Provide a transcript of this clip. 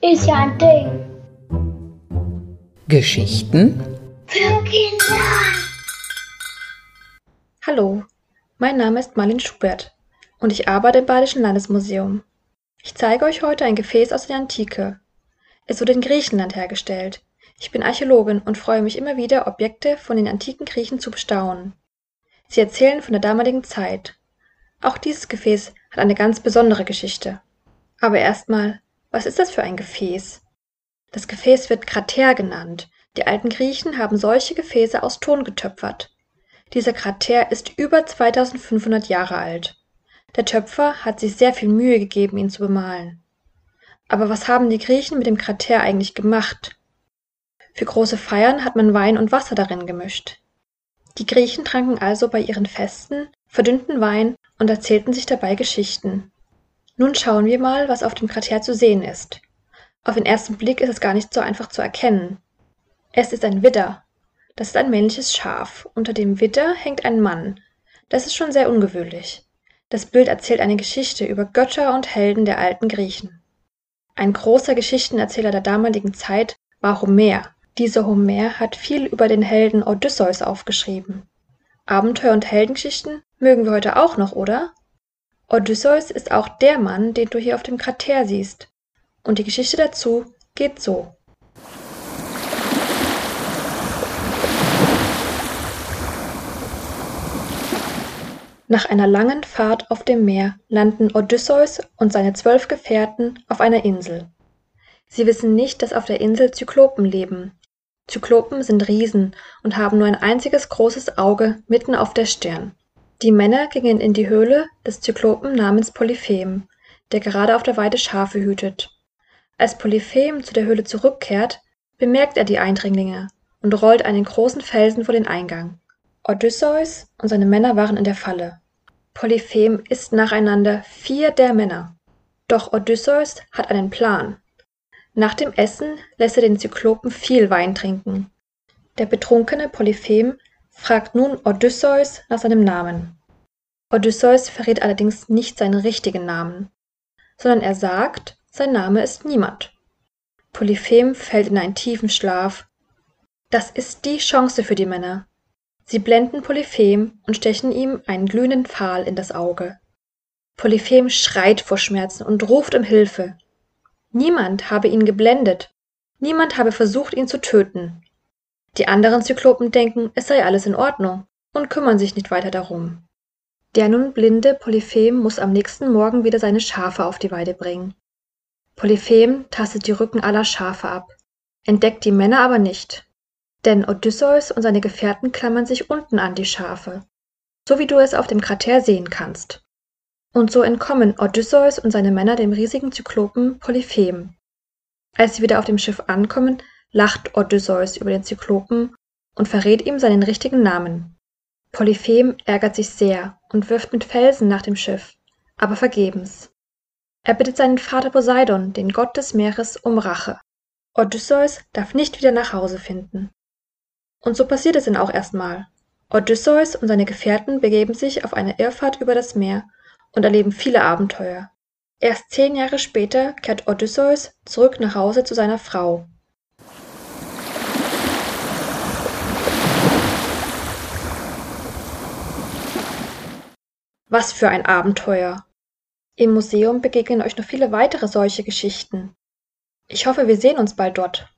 Ist ja ein Ding. Geschichten Für Kinder. Hallo, mein Name ist Marlin Schubert und ich arbeite im Badischen Landesmuseum. Ich zeige euch heute ein Gefäß aus der Antike. Es wurde in Griechenland hergestellt. Ich bin Archäologin und freue mich immer wieder, Objekte von den antiken Griechen zu bestaunen. Sie erzählen von der damaligen Zeit. Auch dieses Gefäß hat eine ganz besondere Geschichte. Aber erstmal, was ist das für ein Gefäß? Das Gefäß wird Krater genannt. Die alten Griechen haben solche Gefäße aus Ton getöpfert. Dieser Krater ist über 2500 Jahre alt. Der Töpfer hat sich sehr viel Mühe gegeben, ihn zu bemalen. Aber was haben die Griechen mit dem Krater eigentlich gemacht? Für große Feiern hat man Wein und Wasser darin gemischt. Die Griechen tranken also bei ihren Festen verdünnten Wein und erzählten sich dabei Geschichten. Nun schauen wir mal, was auf dem Krater zu sehen ist. Auf den ersten Blick ist es gar nicht so einfach zu erkennen. Es ist ein Widder. Das ist ein männliches Schaf. Unter dem Widder hängt ein Mann. Das ist schon sehr ungewöhnlich. Das Bild erzählt eine Geschichte über Götter und Helden der alten Griechen. Ein großer Geschichtenerzähler der damaligen Zeit war Homer. Dieser Homer hat viel über den Helden Odysseus aufgeschrieben. Abenteuer und Heldengeschichten mögen wir heute auch noch, oder? Odysseus ist auch der Mann, den du hier auf dem Krater siehst. Und die Geschichte dazu geht so. Nach einer langen Fahrt auf dem Meer landen Odysseus und seine zwölf Gefährten auf einer Insel. Sie wissen nicht, dass auf der Insel Zyklopen leben. Zyklopen sind Riesen und haben nur ein einziges großes Auge mitten auf der Stirn. Die Männer gingen in die Höhle des Zyklopen namens Polyphem, der gerade auf der Weide Schafe hütet. Als Polyphem zu der Höhle zurückkehrt, bemerkt er die Eindringlinge und rollt einen großen Felsen vor den Eingang. Odysseus und seine Männer waren in der Falle. Polyphem isst nacheinander vier der Männer. Doch Odysseus hat einen Plan. Nach dem Essen lässt er den Zyklopen viel Wein trinken. Der betrunkene Polyphem fragt nun Odysseus nach seinem Namen. Odysseus verrät allerdings nicht seinen richtigen Namen, sondern er sagt, sein Name ist niemand. Polyphem fällt in einen tiefen Schlaf. Das ist die Chance für die Männer. Sie blenden Polyphem und stechen ihm einen glühenden Pfahl in das Auge. Polyphem schreit vor Schmerzen und ruft um Hilfe. Niemand habe ihn geblendet. Niemand habe versucht, ihn zu töten. Die anderen Zyklopen denken, es sei alles in Ordnung und kümmern sich nicht weiter darum. Der nun blinde Polyphem muss am nächsten Morgen wieder seine Schafe auf die Weide bringen. Polyphem tastet die Rücken aller Schafe ab, entdeckt die Männer aber nicht. Denn Odysseus und seine Gefährten klammern sich unten an die Schafe, so wie du es auf dem Krater sehen kannst. Und so entkommen Odysseus und seine Männer dem riesigen Zyklopen Polyphem. Als sie wieder auf dem Schiff ankommen, lacht Odysseus über den Zyklopen und verrät ihm seinen richtigen Namen. Polyphem ärgert sich sehr und wirft mit Felsen nach dem Schiff, aber vergebens. Er bittet seinen Vater Poseidon, den Gott des Meeres, um Rache. Odysseus darf nicht wieder nach Hause finden. Und so passiert es dann auch erstmal. Odysseus und seine Gefährten begeben sich auf eine Irrfahrt über das Meer und erleben viele Abenteuer. Erst zehn Jahre später kehrt Odysseus zurück nach Hause zu seiner Frau. Was für ein Abenteuer! Im Museum begegnen euch noch viele weitere solche Geschichten. Ich hoffe, wir sehen uns bald dort.